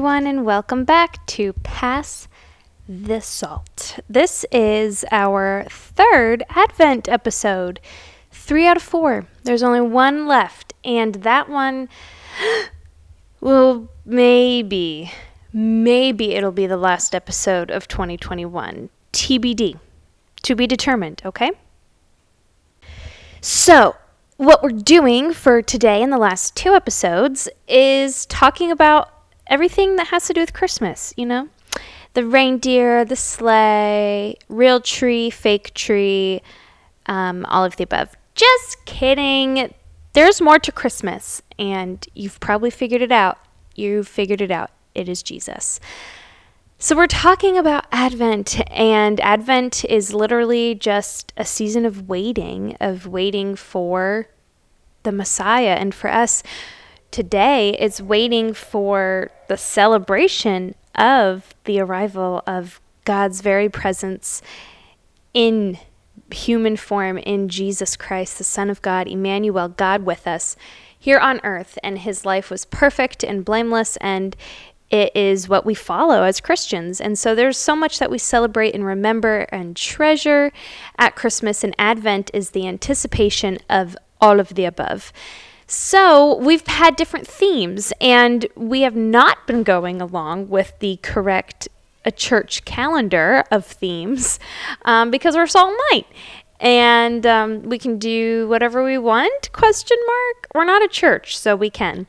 everyone, and welcome back to Pass the Salt. This is our third Advent episode. Three out of four. There's only one left, and that one will maybe, maybe it'll be the last episode of 2021. TBD. To be determined, okay? So, what we're doing for today in the last two episodes is talking about everything that has to do with Christmas, you know? The reindeer, the sleigh, real tree, fake tree, um, all of the above. Just kidding. There's more to Christmas, and you've probably figured it out. You've figured it out. It is Jesus. So, we're talking about Advent, and Advent is literally just a season of waiting, of waiting for the Messiah. And for us today, it's waiting for the celebration of the arrival of God's very presence in human form in Jesus Christ, the Son of God, Emmanuel, God with us here on earth. And his life was perfect and blameless, and it is what we follow as Christians. And so there's so much that we celebrate and remember and treasure at Christmas, and Advent is the anticipation of all of the above. So we've had different themes, and we have not been going along with the correct a church calendar of themes um, because we're Salt and Light and um, we can do whatever we want question mark we're not a church so we can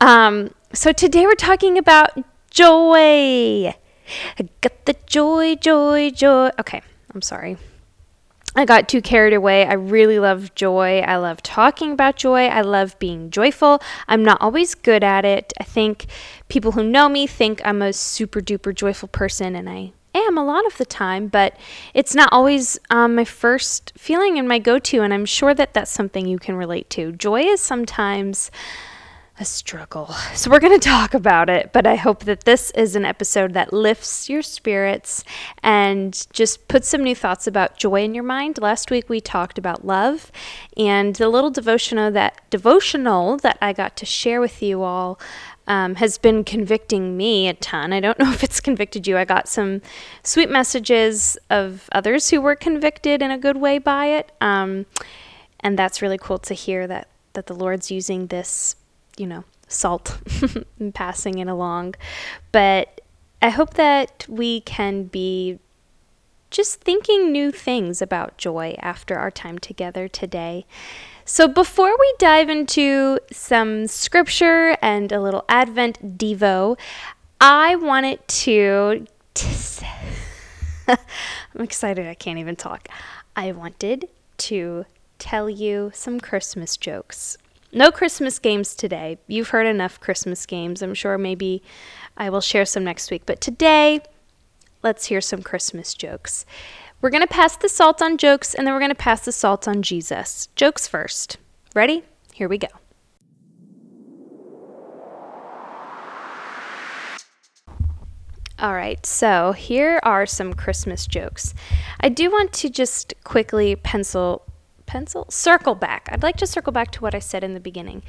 um, so today we're talking about joy. I got the joy, joy, joy. Okay, I'm sorry. I got too carried away. I really love joy. I love talking about joy. I love being joyful. I'm not always good at it. I think people who know me think I'm a super duper joyful person, and I am a lot of the time, but it's not always um, my first feeling and my go to, and I'm sure that that's something you can relate to. Joy is sometimes a struggle. So, we're going to talk about it, but I hope that this is an episode that lifts your spirits and just puts some new thoughts about joy in your mind. Last week we talked about love and the little devotional that devotional that I got to share with you all um, has been convicting me a ton. I don't know if it's convicted you. I got some sweet messages of others who were convicted in a good way by it. Um, and that's really cool to hear that that the Lord's using this you know, salt and passing it along. But I hope that we can be just thinking new things about joy after our time together today. So, before we dive into some scripture and a little Advent Devo, I wanted to. I'm excited, I can't even talk. I wanted to tell you some Christmas jokes. No Christmas games today. You've heard enough Christmas games. I'm sure maybe I will share some next week. But today, let's hear some Christmas jokes. We're going to pass the salt on jokes and then we're going to pass the salt on Jesus. Jokes first. Ready? Here we go. All right, so here are some Christmas jokes. I do want to just quickly pencil pencil? Circle back. I'd like to circle back to what I said in the beginning.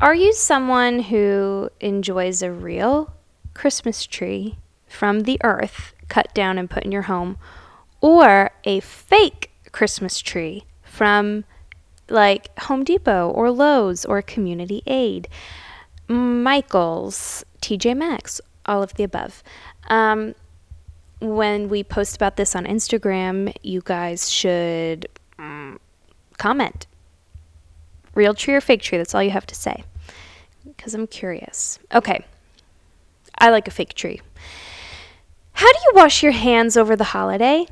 Are you someone who enjoys a real Christmas tree from the earth cut down and put in your home, or a fake Christmas tree from like Home Depot or Lowe's or Community Aid, Michaels, TJ Maxx, all of the above? Um, when we post about this on Instagram, you guys should comment. Real tree or fake tree? That's all you have to say. Because I'm curious. Okay. I like a fake tree. How do you wash your hands over the holiday?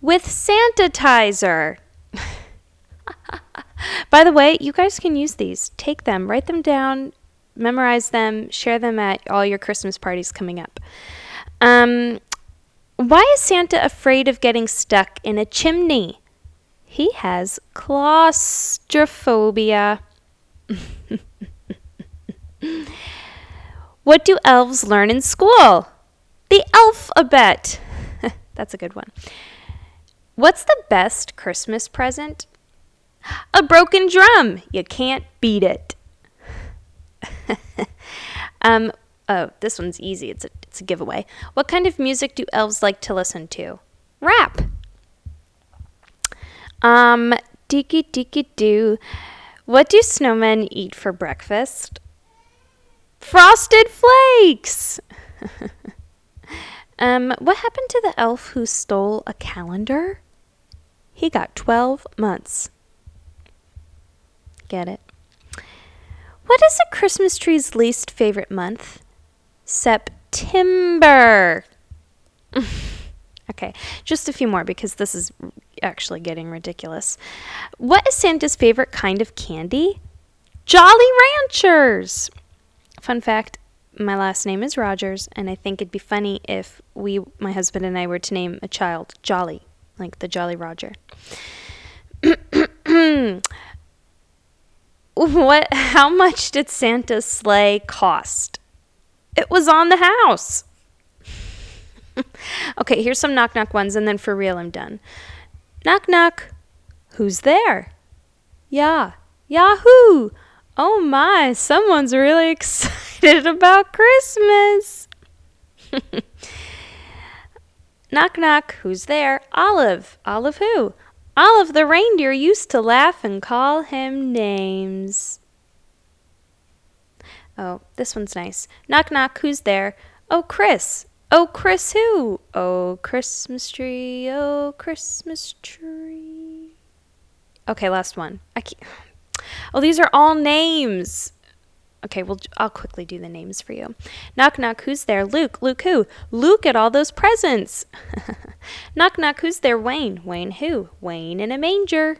With sanitizer. By the way, you guys can use these. Take them, write them down, memorize them, share them at all your Christmas parties coming up. Um, why is Santa afraid of getting stuck in a chimney? He has claustrophobia. what do elves learn in school? The alphabet. That's a good one. What's the best Christmas present? A broken drum. You can't beat it. Um, oh, this one's easy. It's a, it's a giveaway. What kind of music do elves like to listen to? Rap. Um, deaky deaky doo. What do snowmen eat for breakfast? Frosted flakes. um, what happened to the elf who stole a calendar? He got 12 months. Get it? What is a Christmas tree's least favorite month? September. okay, just a few more because this is actually getting ridiculous. What is Santa's favorite kind of candy? Jolly Ranchers. Fun fact my last name is Rogers, and I think it'd be funny if we, my husband and I, were to name a child Jolly, like the Jolly Roger. what? How much did Santa's sleigh cost? It was on the house. okay, here's some knock knock ones, and then for real, I'm done. Knock knock. Who's there? Yeah. Yahoo! Oh my, someone's really excited about Christmas. knock knock. Who's there? Olive. Olive who? Olive the reindeer used to laugh and call him names. Oh, this one's nice. Knock knock. Who's there? Oh, Chris. Oh, Chris who? Oh, Christmas tree, oh, Christmas tree. Okay, last one. I can't. Oh, these are all names. Okay, well, I'll quickly do the names for you. Knock, knock, who's there? Luke. Luke who? Luke at all those presents. knock, knock, who's there? Wayne. Wayne who? Wayne in a manger.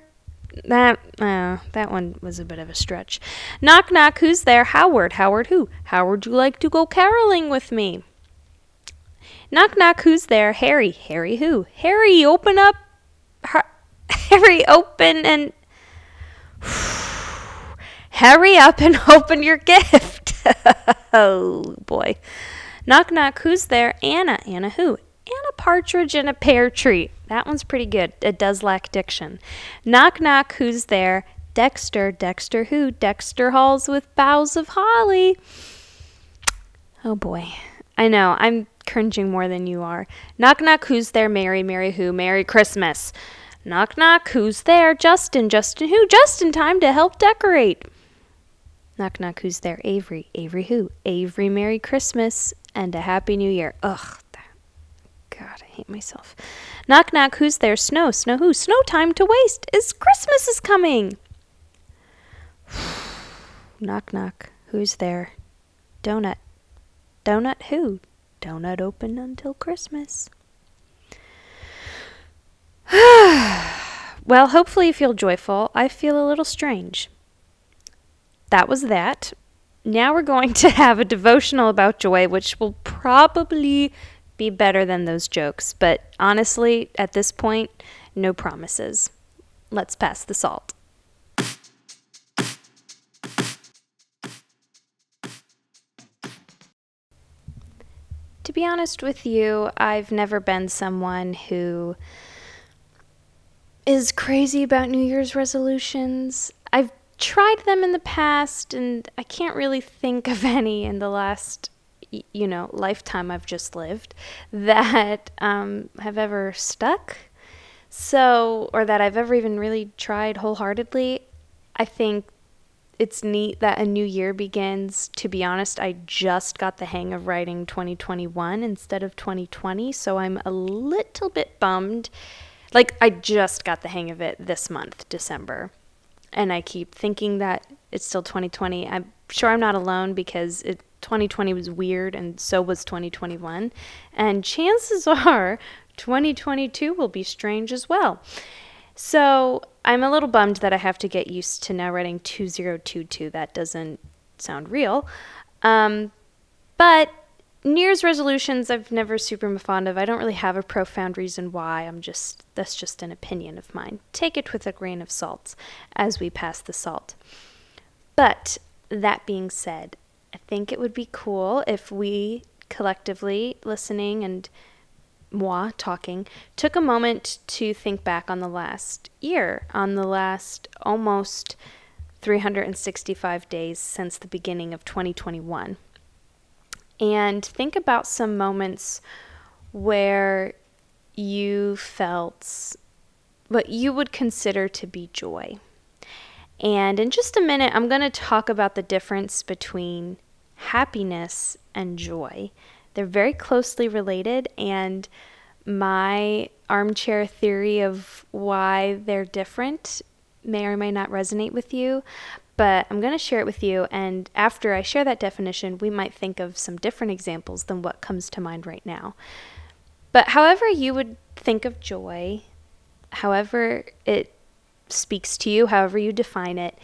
That uh, that one was a bit of a stretch. Knock, knock, who's there? Howard. Howard who? Howard, you like to go caroling with me? Knock, knock, who's there? Harry. Harry who? Harry, open up. Harry, open and. Hurry up and open your gift. oh, boy. Knock, knock, who's there? Anna. Anna who? Anna Partridge in a pear tree. That one's pretty good. It does lack diction. Knock, knock, who's there? Dexter. Dexter who? Dexter Halls with boughs of holly. Oh, boy. I know. I'm cringing more than you are. Knock, knock, who's there? Mary, Mary, who? Merry Christmas. Knock, knock, who's there? Justin, Justin, who? Just in time to help decorate. Knock, knock, who's there? Avery, Avery, who? Avery, Merry Christmas and a Happy New Year. Ugh, God, I hate myself. Knock, knock, who's there? Snow, Snow, who? Snow time to waste, is Christmas is coming. knock, knock, who's there? Donut, Donut, who? Donut open until Christmas. well, hopefully you feel joyful. I feel a little strange. That was that. Now we're going to have a devotional about joy, which will probably be better than those jokes. But honestly, at this point, no promises. Let's pass the salt. To be honest with you, I've never been someone who is crazy about New Year's resolutions. I've tried them in the past, and I can't really think of any in the last, you know, lifetime I've just lived that um, have ever stuck. So, or that I've ever even really tried wholeheartedly. I think it's neat that a new year begins. To be honest, I just got the hang of writing 2021 instead of 2020, so I'm a little bit bummed. Like, I just got the hang of it this month, December. And I keep thinking that it's still 2020. I'm sure I'm not alone because it, 2020 was weird and so was 2021. And chances are 2022 will be strange as well. So I'm a little bummed that I have to get used to now writing 2022. That doesn't sound real. Um, but New Year's resolutions I've never super fond of. I don't really have a profound reason why. I'm just that's just an opinion of mine. Take it with a grain of salt as we pass the salt. But that being said, I think it would be cool if we collectively listening and moi talking, took a moment to think back on the last year, on the last almost 365 days since the beginning of 2021. and think about some moments where you felt what you would consider to be joy. And in just a minute, I'm going to talk about the difference between happiness and joy. They're very closely related, and my armchair theory of why they're different may or may not resonate with you, but I'm going to share it with you. And after I share that definition, we might think of some different examples than what comes to mind right now. But however you would think of joy, however it speaks to you, however you define it,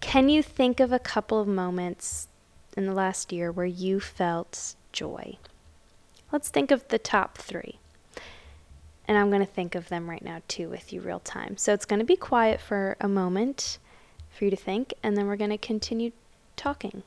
can you think of a couple of moments in the last year where you felt joy? Let's think of the top three. And I'm going to think of them right now too with you real time. So it's going to be quiet for a moment for you to think, and then we're going to continue talking.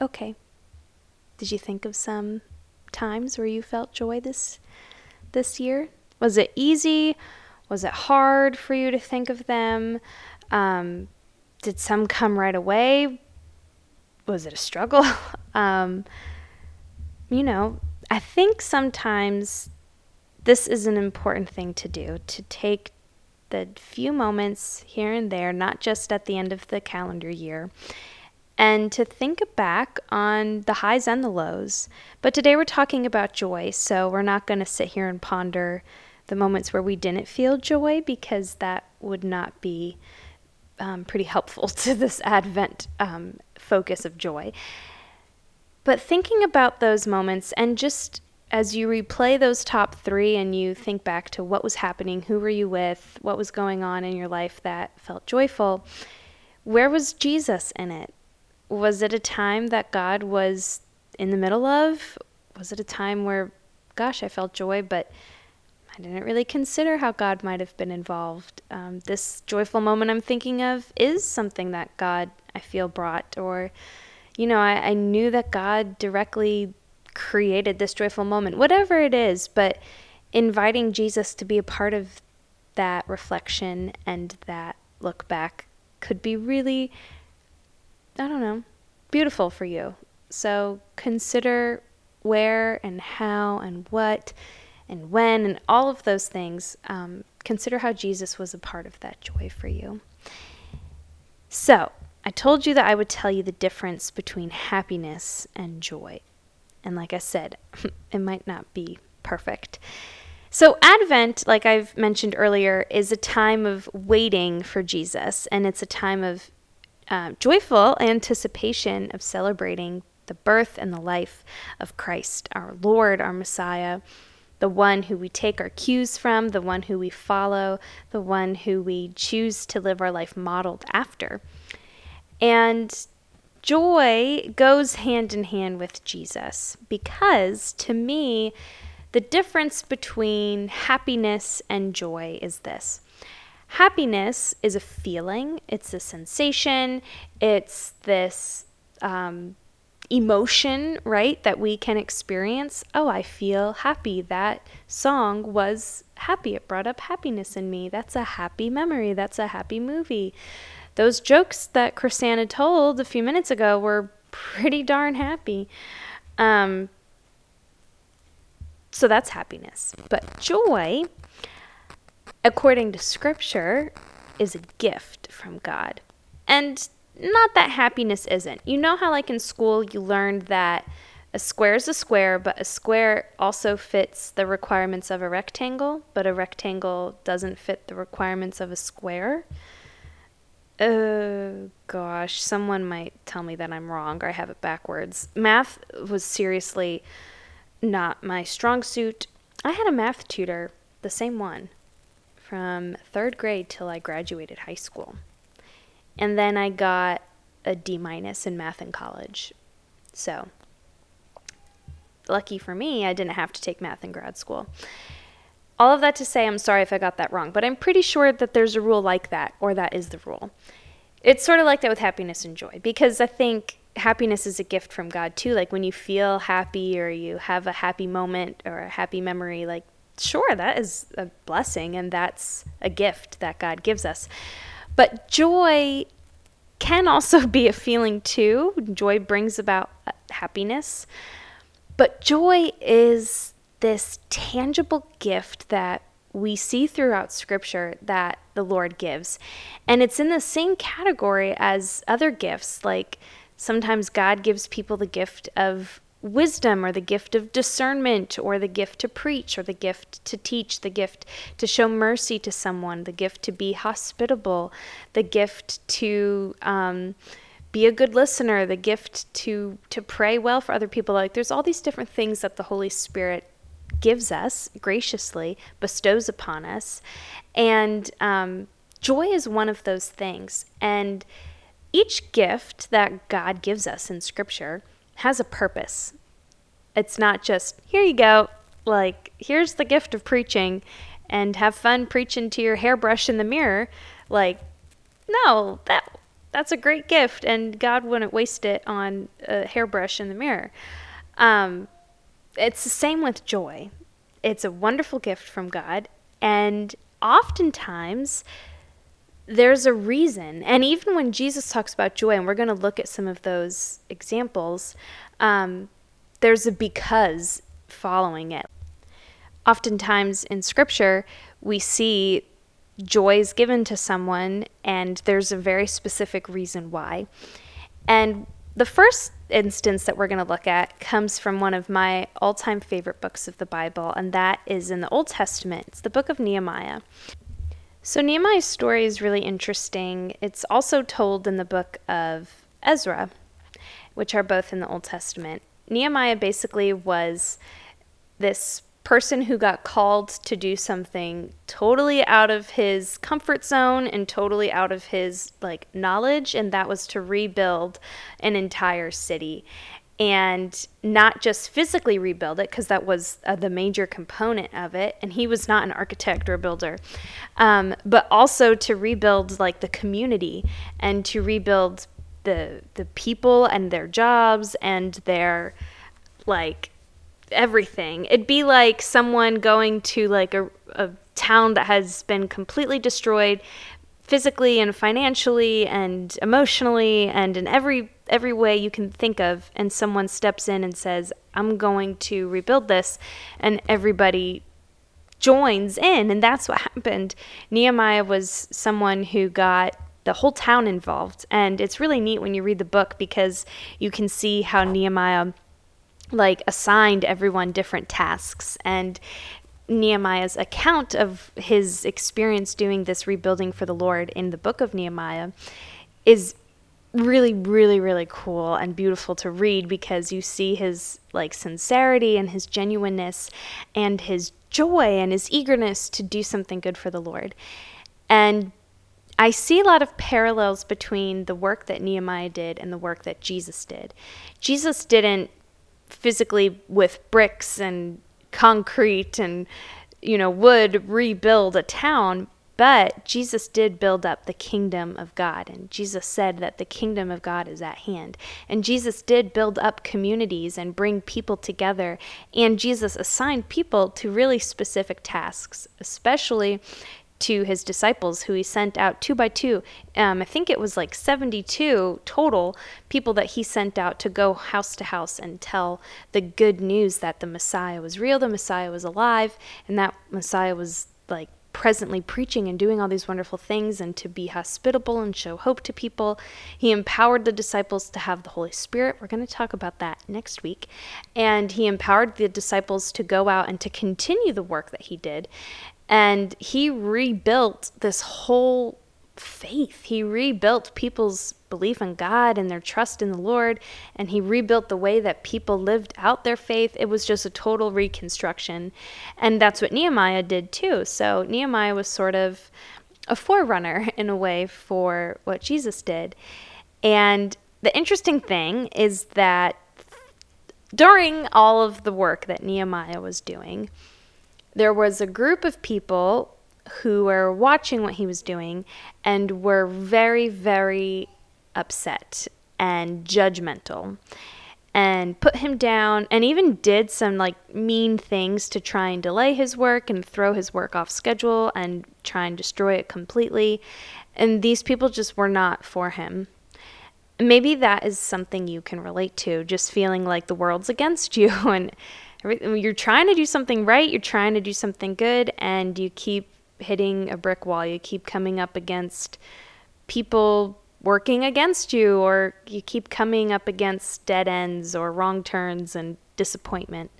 Okay. Did you think of some times where you felt joy this this year? Was it easy? Was it hard for you to think of them? Um, did some come right away? Was it a struggle? um, you know, I think sometimes this is an important thing to do to take the few moments here and there, not just at the end of the calendar year, and to think back on the highs and the lows. But today we're talking about joy, so we're not going to sit here and ponder the moments where we didn't feel joy because that would not be um, pretty helpful to this Advent um, focus of joy. But thinking about those moments and just as you replay those top three and you think back to what was happening, who were you with, what was going on in your life that felt joyful, where was Jesus in it? Was it a time that God was in the middle of? Was it a time where, gosh, I felt joy, but I didn't really consider how God might have been involved? Um, this joyful moment I'm thinking of is something that God, I feel, brought, or, you know, I, I knew that God directly created this joyful moment, whatever it is, but inviting Jesus to be a part of that reflection and that look back could be really I don't know, beautiful for you. So consider where and how and what and when and all of those things. Um, consider how Jesus was a part of that joy for you. So, I told you that I would tell you the difference between happiness and joy. And like I said, it might not be perfect. So, Advent, like I've mentioned earlier, is a time of waiting for Jesus, and it's a time of uh, joyful anticipation of celebrating the birth and the life of Christ, our Lord, our Messiah, the one who we take our cues from, the one who we follow, the one who we choose to live our life modeled after. And joy goes hand in hand with Jesus because to me, the difference between happiness and joy is this Happiness is a feeling, it's a sensation, it's this um, emotion, right, that we can experience. Oh, I feel happy. That song was happy. It brought up happiness in me. That's a happy memory. That's a happy movie. Those jokes that Chrisanna told a few minutes ago were pretty darn happy. Um, so that's happiness. But joy according to scripture, is a gift from God. And not that happiness isn't. You know how, like in school, you learned that a square is a square, but a square also fits the requirements of a rectangle, but a rectangle doesn't fit the requirements of a square? Oh gosh, someone might tell me that I'm wrong or I have it backwards. Math was seriously not my strong suit. I had a math tutor, the same one, from third grade till I graduated high school. And then I got a D minus in math in college. So, lucky for me, I didn't have to take math in grad school. all of that to say, I'm sorry if I got that wrong, but I'm pretty sure that there's a rule like that, or that is the rule. It's sort of like that with happiness and joy, because I think happiness is a gift from God too. Like when you feel happy or you have a happy moment or a happy memory, like sure, that is a blessing and that's a gift that God gives us. But joy can also be a feeling too. Joy brings about uh, happiness. But joy is this tangible gift that we see throughout scripture that the Lord gives. And it's in the same category as other gifts. Like sometimes God gives people the gift of wisdom or the gift of discernment or the gift to preach or the gift to teach, the gift to show mercy to someone, the gift to be hospitable, the gift to um, be a good listener, the gift to to pray well for other people. Like there's all these different things that the Holy Spirit gives us graciously, bestows upon us, and um, joy is one of those things. And each gift that God gives us in Scripture has a purpose. It's not just, here you go, like, here's the gift of preaching and have fun preaching to your hairbrush in the mirror. Like, no, that that's a great gift, and God wouldn't waste it on a hairbrush in the mirror. Um, it's the same with joy. It's a wonderful gift from God, and oftentimes there's a reason. And even when Jesus talks about joy, and we're going to look at some of those examples, um, there's a because following it. Oftentimes in scripture, we see joy is given to someone, and there's a very specific reason why. And the first instance that we're going to look at comes from one of my all time favorite books of the Bible, and that is in the Old Testament. It's the book of Nehemiah. So, Nehemiah's story is really interesting. It's also told in the book of Ezra, which are both in the Old Testament. Nehemiah basically was this person who got called to do something totally out of his comfort zone and totally out of his like knowledge and that was to rebuild an entire city and not just physically rebuild it because that was uh, the major component of it and he was not an architect or a builder um, but also to rebuild like the community and to rebuild the the people and their jobs and their like everything. It'd be like someone going to like a, a town that has been completely destroyed physically and financially and emotionally and in every every way you can think of and someone steps in and says i'm going to rebuild this and everybody joins in and that's what happened. Nehemiah was someone who got the whole town involved and it's really neat when you read the book because you can see how nehemiah like assigned everyone different tasks and Nehemiah's account of his experience doing this rebuilding for the Lord in the book of Nehemiah is really really really cool and beautiful to read because you see his like sincerity and his genuineness and his joy and his eagerness to do something good for the Lord. And I see a lot of parallels between the work that Nehemiah did and the work that Jesus did. Jesus didn't physically with bricks and concrete and you know wood rebuild a town but Jesus did build up the kingdom of God, and Jesus said that the kingdom of God is at hand. And Jesus did build up communities and bring people together, and Jesus assigned people to really specific tasks, especially to his disciples, who he sent out two by two. Um, I think it was like 72 total people that he sent out to go house to house and tell the good news that the Messiah was real, the Messiah was alive, and that Messiah was like presently preaching and doing all these wonderful things and to be hospitable and show hope to people. He empowered the disciples to have the Holy Spirit. We're going to talk about that next week. And he empowered the disciples to go out and to continue the work that he did. And he rebuilt this whole faith. He rebuilt people's belief in God and their trust in the Lord, and he rebuilt the way that people lived out their faith. It was just a total reconstruction. And that's what Nehemiah did too. So Nehemiah was sort of a forerunner in a way for what Jesus did. And the interesting thing is that during all of the work that Nehemiah was doing, there was a group of people who were watching what he was doing and were very, very upset and judgmental and put him down and even did some like mean things to try and delay his work and throw his work off schedule and try and destroy it completely. And these people just were not for him. Maybe that is something you can relate to, just feeling like the world's against you and you're trying to do something right, you're trying to do something good, and you keep hitting a brick wall. You keep coming up against people working against you, or you keep coming up against dead ends or wrong turns and disappointment.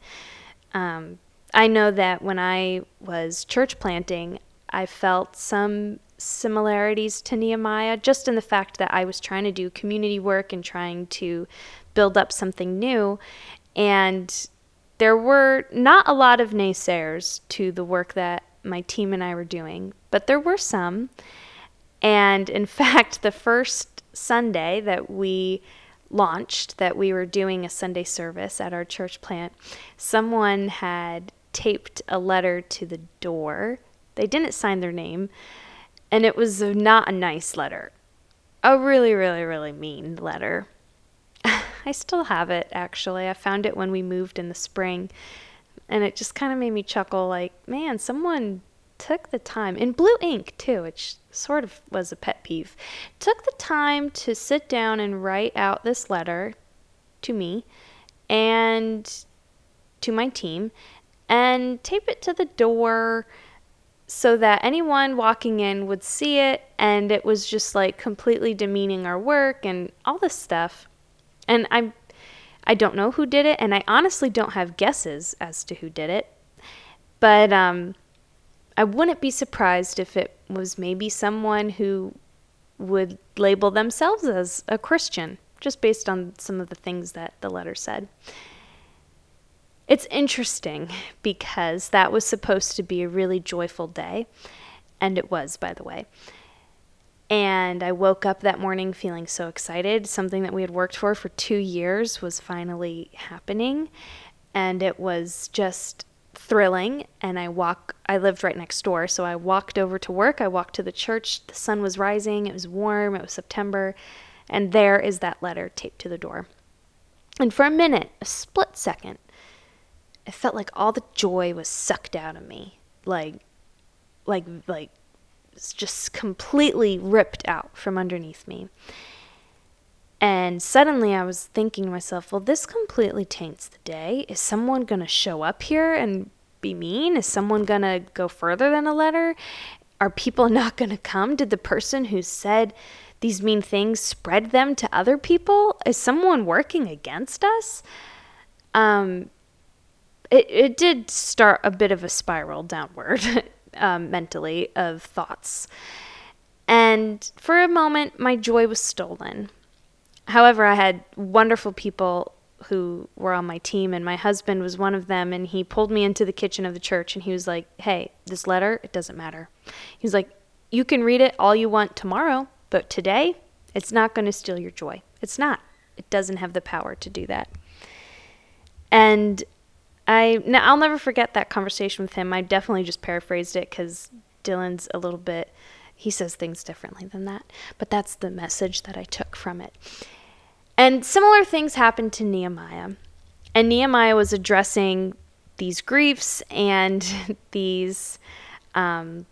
Um, I know that when I was church planting, I felt some similarities to Nehemiah just in the fact that I was trying to do community work and trying to build up something new. And there were not a lot of naysayers to the work that my team and I were doing, but there were some. And in fact, the first Sunday that we launched, that we were doing a Sunday service at our church plant, someone had taped a letter to the door. They didn't sign their name, and it was not a nice letter. A really, really, really mean letter. I still have it, actually. I found it when we moved in the spring, and it just kind of made me chuckle like, man, someone took the time, in blue ink too, which sort of was a pet peeve, took the time to sit down and write out this letter to me and to my team and tape it to the door so that anyone walking in would see it and it was just like completely demeaning our work and all this stuff. And I I don't know who did it and I honestly don't have guesses as to who did it. But um I wouldn't be surprised if it was maybe someone who would label themselves as a Christian, just based on some of the things that the letter said. It's interesting because that was supposed to be a really joyful day, and it was, by the way. And I woke up that morning feeling so excited. Something that we had worked for for two years was finally happening. And it was just thrilling and I walk I lived right next door so I walked over to work I walked to the church the sun was rising it was warm it was September and there is that letter taped to the door. And for a minute a split second it felt like all the joy was sucked out of me like like like it's just completely ripped out from underneath me and suddenly I was thinking to myself, well, this completely taints the day. Is someone going to show up here and be mean? Is someone going to go further than a letter? Are people not going to come? Did the person who said these mean things spread them to other people? Is someone working against us? Um, it, it did start a bit of a spiral downward um, mentally of thoughts. And for a moment, my joy was stolen. However, I had wonderful people who were on my team, and my husband was one of them. And he pulled me into the kitchen of the church and he was like, Hey, this letter, it doesn't matter. He was like, You can read it all you want tomorrow, but today, it's not going to steal your joy. It's not. It doesn't have the power to do that. And I, I'll never forget that conversation with him. I definitely just paraphrased it because Dylan's a little bit he says things differently than that, but that's the message that I took from it. And similar things happened to Nehemiah. And Nehemiah was addressing these griefs and these um,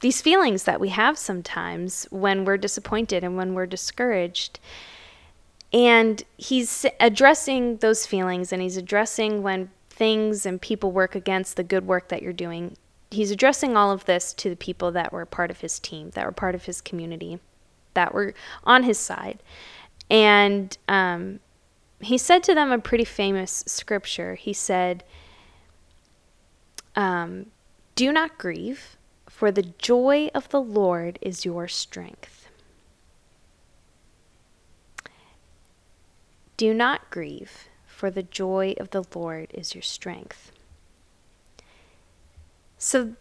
these feelings that we have sometimes when we're disappointed and when we're discouraged. And he's addressing those feelings and he's addressing when things and people work against the good work that you're doing he's addressing all of this to the people that were part of his team, that were part of his community, that were on his side. And um, he said to them a pretty famous scripture. He said, um, Do not grieve, for the joy of the Lord is your strength. Do not grieve, for the joy of the Lord is your strength. So,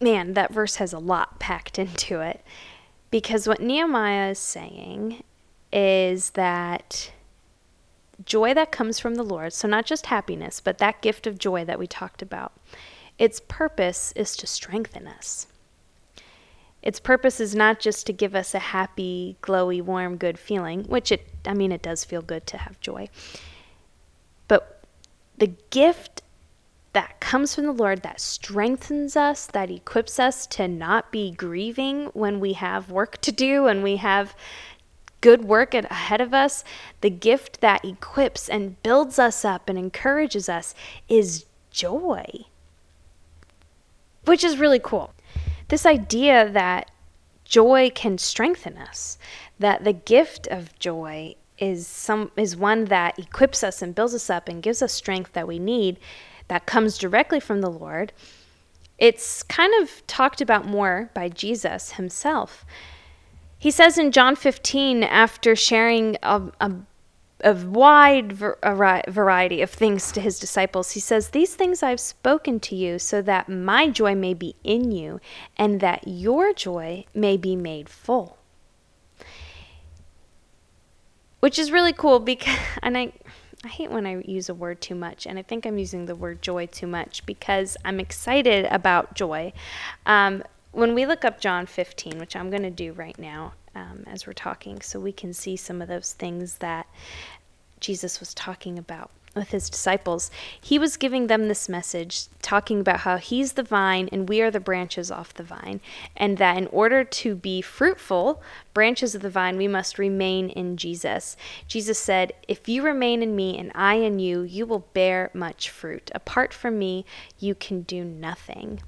man, that verse has a lot packed into it because what Nehemiah is saying is that joy that comes from the Lord, so not just happiness, but that gift of joy that we talked about, its purpose is to strengthen us. Its purpose is not just to give us a happy, glowy, warm, good feeling, which it, I mean, it does feel good to have joy. But the gift that comes from the Lord that strengthens us, that equips us to not be grieving when we have work to do and we have good work ahead of us, the gift that equips and builds us up and encourages us is joy, which is really cool. This idea that joy can strengthen us, that the gift of joy is some is one that equips us and builds us up and gives us strength that we need that comes directly from the Lord. It's kind of talked about more by Jesus himself. He says in John 15, after sharing a, a, a wide variety of things to his disciples, he says, These things I've spoken to you so that my joy may be in you and that your joy may be made full. Which is really cool because, and I, I hate when I use a word too much, and I think I'm using the word joy too much because I'm excited about joy. Um, when we look up John 15, which I'm going to do right now um, as we're talking, so we can see some of those things that Jesus was talking about with his disciples, he was giving them this message, talking about how he's the vine and we are the branches off the vine, and that in order to be fruitful, branches of the vine, we must remain in Jesus. Jesus said, If you remain in me and I in you, you will bear much fruit. Apart from me, you can do nothing.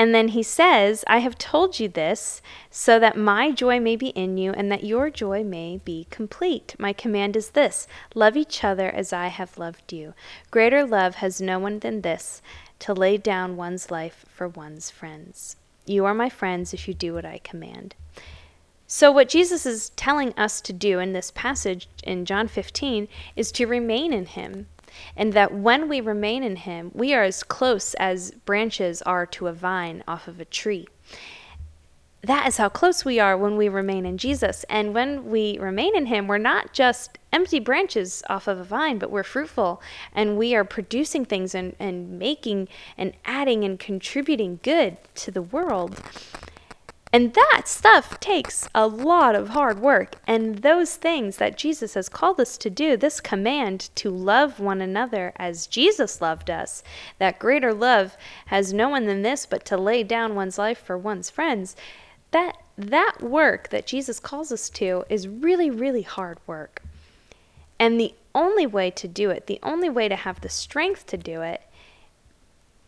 And then he says, I have told you this so that my joy may be in you and that your joy may be complete. My command is this love each other as I have loved you. Greater love has no one than this to lay down one's life for one's friends. You are my friends if you do what I command. So, what Jesus is telling us to do in this passage in John 15 is to remain in him and that when we remain in Him, we are as close as branches are to a vine off of a tree. That is how close we are when we remain in Jesus. And when we remain in Him, we're not just empty branches off of a vine, but we're fruitful and we are producing things and, and making and adding and contributing good to the world. And that stuff takes a lot of hard work. And those things that Jesus has called us to do, this command to love one another as Jesus loved us, that greater love has no one than this but to lay down one's life for one's friends, that that work that Jesus calls us to is really really hard work. And the only way to do it, the only way to have the strength to do it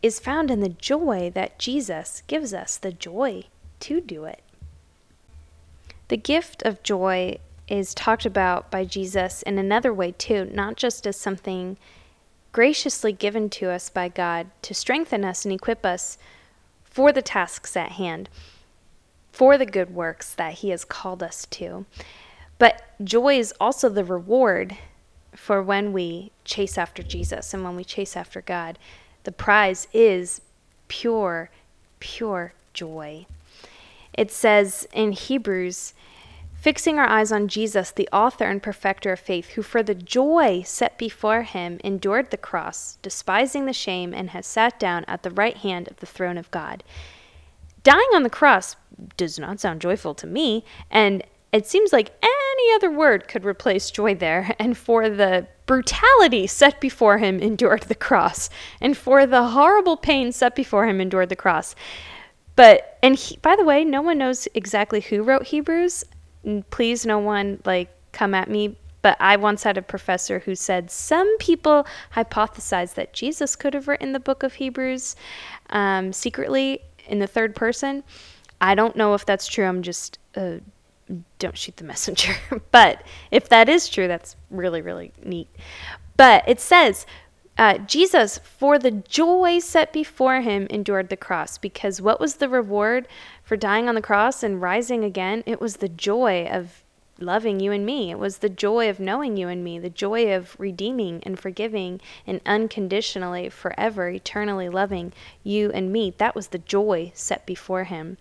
is found in the joy that Jesus gives us, the joy to do it. The gift of joy is talked about by Jesus in another way too, not just as something graciously given to us by God to strengthen us and equip us for the tasks at hand, for the good works that He has called us to. But joy is also the reward for when we chase after Jesus and when we chase after God. The prize is pure, pure joy. It says in Hebrews, fixing our eyes on Jesus, the author and perfecter of faith, who for the joy set before him endured the cross, despising the shame, and has sat down at the right hand of the throne of God. Dying on the cross does not sound joyful to me, and it seems like any other word could replace joy there. And for the brutality set before him endured the cross, and for the horrible pain set before him endured the cross. But and he, by the way, no one knows exactly who wrote Hebrews. Please, no one like come at me. But I once had a professor who said some people hypothesize that Jesus could have written the book of Hebrews um, secretly in the third person. I don't know if that's true. I'm just uh, don't shoot the messenger. but if that is true, that's really really neat. But it says uh, Jesus, for the joy set before him, endured the cross. Because what was the reward for dying on the cross and rising again? It was the joy of loving you and me. It was the joy of knowing you and me, the joy of redeeming and forgiving and unconditionally, forever, eternally loving you and me. That was the joy set before him.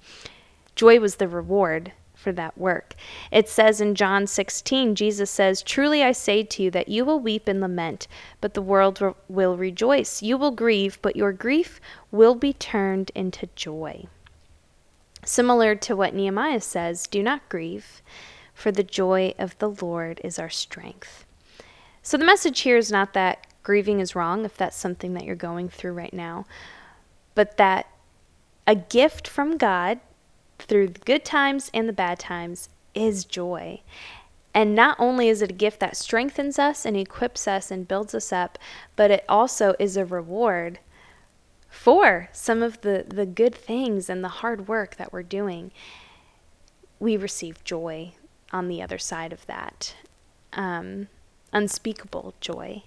Joy was the reward for that work. It says in John 16, Jesus says, Truly I say to you that you will weep and lament, but the world will rejoice. You will grieve, but your grief will be turned into joy. Similar to what Nehemiah says, do not grieve, for the joy of the Lord is our strength. So the message here is not that grieving is wrong if that's something that you're going through right now, but that a gift from God through the good times and the bad times is joy. And not only is it a gift that strengthens us and equips us and builds us up, but it also is a reward for some of the, the good things and the hard work that we're doing. We receive joy on the other side of that um, unspeakable joy.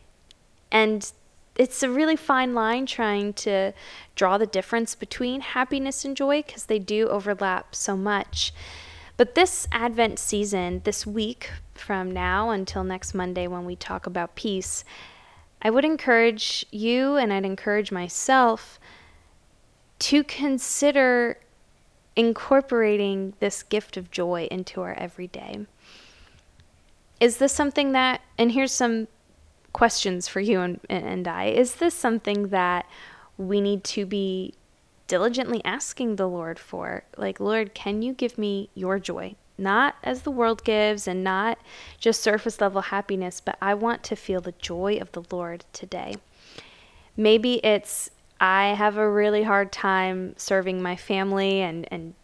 And it's a really fine line trying to draw the difference between happiness and joy because they do overlap so much. But this Advent season, this week from now until next Monday when we talk about peace, I would encourage you and I'd encourage myself to consider incorporating this gift of joy into our everyday. Is this something that, and here's some questions for you and, and I. Is this something that we need to be diligently asking the Lord for? Like, Lord, can you give me your joy? Not as the world gives and not just surface level happiness, but I want to feel the joy of the Lord today. Maybe it's I have a really hard time serving my family and, and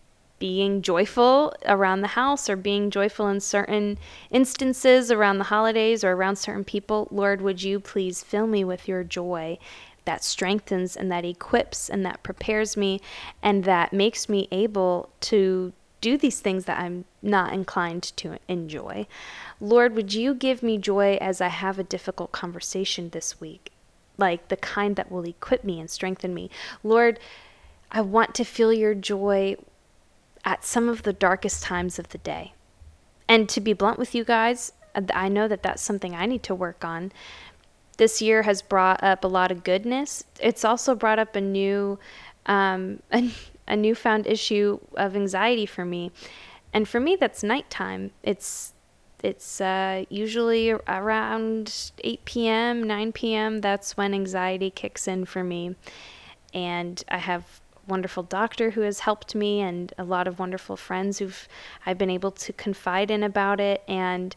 being joyful around the house or being joyful in certain instances around the holidays or around certain people, Lord, would you please fill me with your joy that strengthens and that equips and that prepares me and that makes me able to do these things that I'm not inclined to enjoy. Lord, would you give me joy as I have a difficult conversation this week? Like the kind that will equip me and strengthen me. Lord, I want to feel your joy at some of the darkest times of the day. And to be blunt with you guys, I know that that's something I need to work on. This year has brought up a lot of goodness. It's also brought up a new, um, a, a newfound issue of anxiety for me, and for me that's nighttime. It's it's uh, usually around 8 p.m., 9 p.m. That's when anxiety kicks in for me, and I have wonderful doctor who has helped me and a lot of wonderful friends who've I've been able to confide in about it and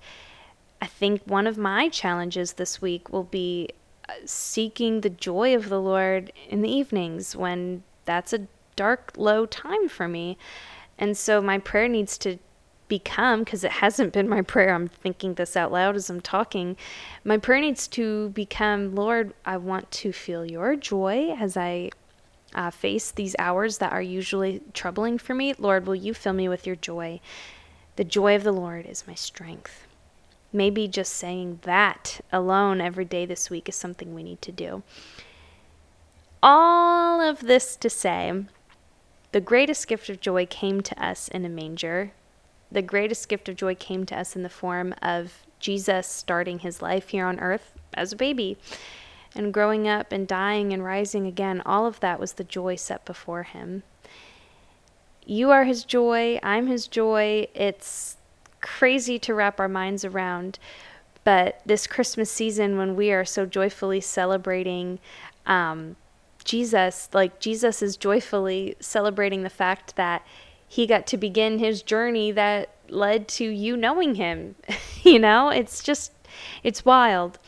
I think one of my challenges this week will be uh, seeking the joy of the Lord in the evenings when that's a dark low time for me. And so my prayer needs to become because it hasn't been my prayer. I'm thinking this out loud as I'm talking. My prayer needs to become, Lord, I want to feel your joy as I uh, face these hours that are usually troubling for me, Lord, will you fill me with your joy? The joy of the Lord is my strength. Maybe just saying that alone every day this week is something we need to do. All of this to say, the greatest gift of joy came to us in a manger. The greatest gift of joy came to us in the form of Jesus starting his life here on earth as a baby and growing up and dying and rising again, all of that was the joy set before him. You are his joy, I'm his joy. It's crazy to wrap our minds around. But this Christmas season, when we are so joyfully celebrating um, Jesus, like Jesus is joyfully celebrating the fact that he got to begin his journey that led to you knowing him. you know, it's just, it's wild.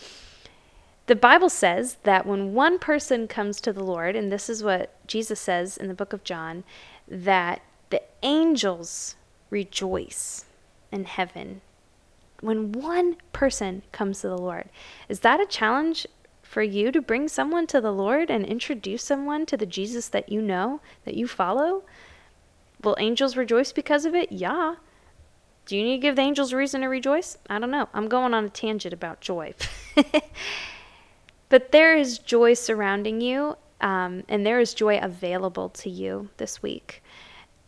The Bible says that when one person comes to the Lord, and this is what Jesus says in the book of John, that the angels rejoice in heaven when one person comes to the Lord. Is that a challenge for you to bring someone to the Lord and introduce someone to the Jesus that you know, that you follow? Will angels rejoice because of it? Yeah. Do you need to give the angels a reason to rejoice? I don't know. I'm going on a tangent about joy. But there is joy surrounding you, um, and there is joy available to you this week.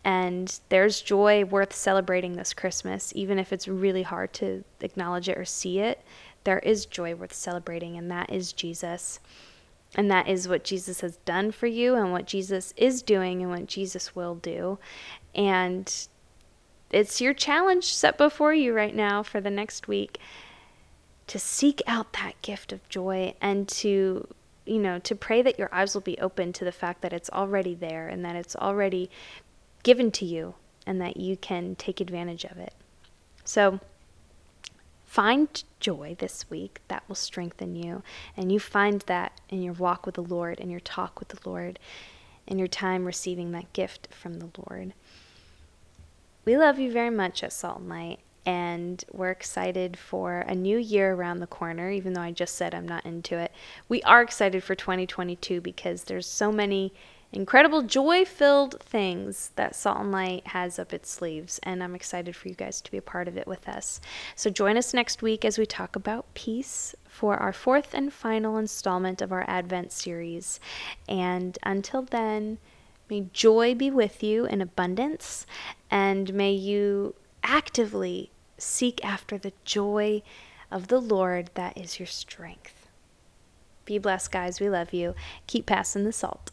And there's joy worth celebrating this Christmas, even if it's really hard to acknowledge it or see it. There is joy worth celebrating, and that is Jesus. And that is what Jesus has done for you, and what Jesus is doing, and what Jesus will do. And it's your challenge set before you right now for the next week to seek out that gift of joy and to you know to pray that your eyes will be open to the fact that it's already there and that it's already given to you and that you can take advantage of it. So find joy this week that will strengthen you and you find that in your walk with the lord and your talk with the lord in your time receiving that gift from the lord. We love you very much at Salt and Light, and we're excited for a new year around the corner, even though I just said I'm not into it. We are excited for 2022 because there's so many incredible joy filled things that Salt and Light has up its sleeves, and I'm excited for you guys to be a part of it with us. So join us next week as we talk about peace for our fourth and final installment of our Advent series. And until then, May joy be with you in abundance, and may you actively seek after the joy of the Lord that is your strength. Be blessed, guys. We love you. Keep passing the salt.